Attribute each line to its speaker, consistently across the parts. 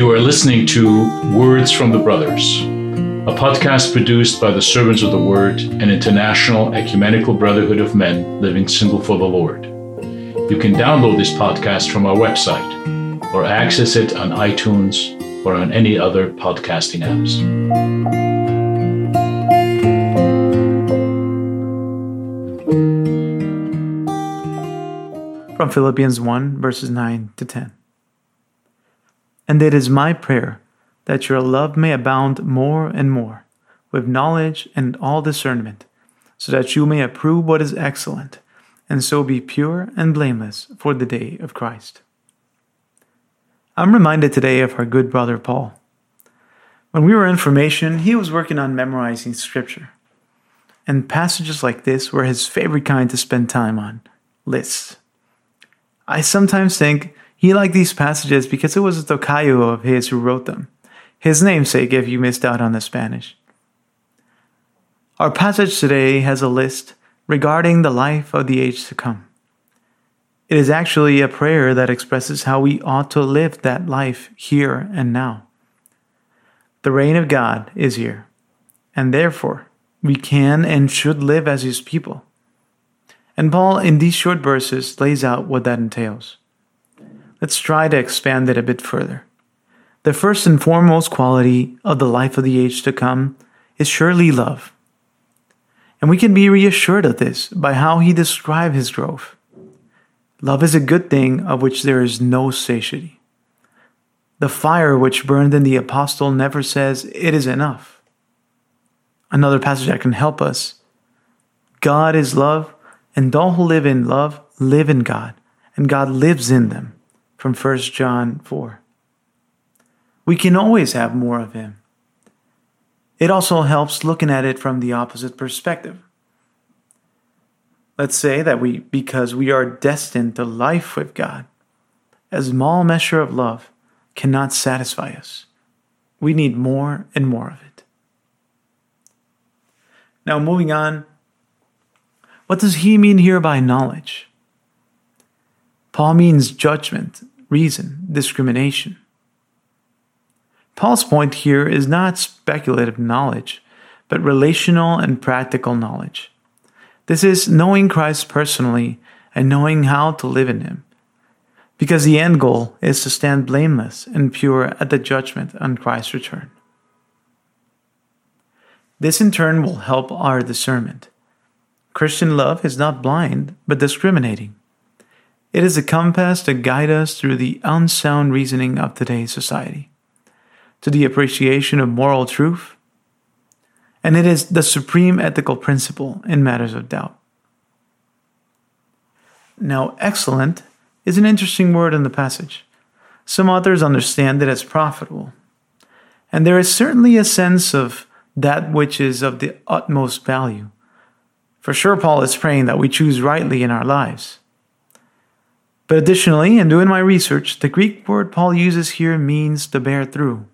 Speaker 1: You are listening to Words from the Brothers, a podcast produced by the Servants of the Word, an international ecumenical brotherhood of men living single for the Lord. You can download this podcast from our website or access it on iTunes or on any other podcasting apps.
Speaker 2: From Philippians 1, verses 9 to 10. And it is my prayer that your love may abound more and more with knowledge and all discernment, so that you may approve what is excellent, and so be pure and blameless for the day of Christ. I'm reminded today of our good brother Paul. When we were in formation, he was working on memorizing scripture. And passages like this were his favorite kind to spend time on lists. I sometimes think he liked these passages because it was a tocayo of his who wrote them, his namesake if you missed out on the Spanish. Our passage today has a list regarding the life of the age to come. It is actually a prayer that expresses how we ought to live that life here and now. The reign of God is here, and therefore we can and should live as His people. And Paul, in these short verses, lays out what that entails. Let's try to expand it a bit further. The first and foremost quality of the life of the age to come is surely love. And we can be reassured of this by how he described his growth. Love is a good thing of which there is no satiety. The fire which burned in the apostle never says, It is enough. Another passage that can help us God is love, and all who live in love live in God, and God lives in them. From 1 John 4. We can always have more of Him. It also helps looking at it from the opposite perspective. Let's say that we, because we are destined to life with God, a small measure of love cannot satisfy us. We need more and more of it. Now, moving on what does he mean here by knowledge? Paul means judgment, reason, discrimination. Paul's point here is not speculative knowledge, but relational and practical knowledge. This is knowing Christ personally and knowing how to live in Him. Because the end goal is to stand blameless and pure at the judgment on Christ's return. This in turn will help our discernment. Christian love is not blind, but discriminating. It is a compass to guide us through the unsound reasoning of today's society, to the appreciation of moral truth, and it is the supreme ethical principle in matters of doubt. Now, excellent is an interesting word in the passage. Some authors understand it as profitable, and there is certainly a sense of that which is of the utmost value for sure, Paul is praying that we choose rightly in our lives. But additionally, in doing my research, the Greek word Paul uses here means to bear through.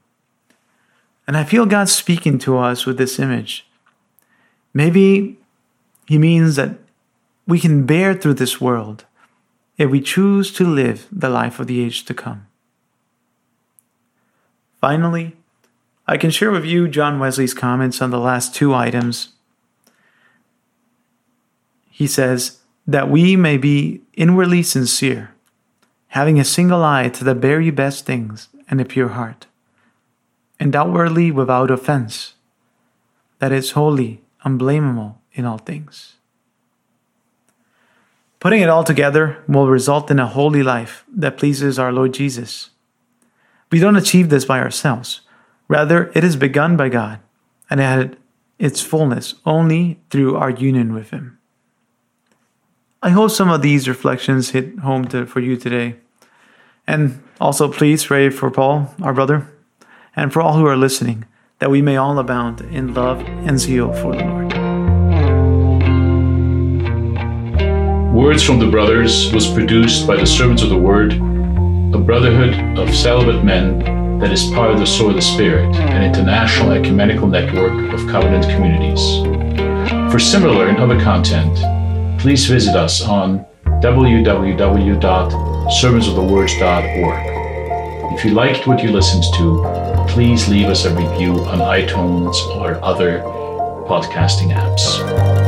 Speaker 2: And I feel God speaking to us with this image. Maybe he means that we can bear through this world if we choose to live the life of the age to come. Finally, I can share with you John Wesley's comments on the last two items he says, that we may be inwardly sincere, having a single eye to the very best things and a pure heart, and outwardly without offense, that is holy, unblameable in all things. Putting it all together will result in a holy life that pleases our Lord Jesus. We don't achieve this by ourselves. Rather, it is begun by God and had its fullness only through our union with Him. I hope some of these reflections hit home to, for you today. And also, please pray for Paul, our brother, and for all who are listening, that we may all abound in love and zeal for the Lord.
Speaker 1: Words from the Brothers was produced by the Servants of the Word, a brotherhood of celibate men that is part of the Sword of the Spirit, an international ecumenical network of covenant communities. For similar and other content, please visit us on www.servantsofthewords.org. If you liked what you listened to, please leave us a review on iTunes or other podcasting apps.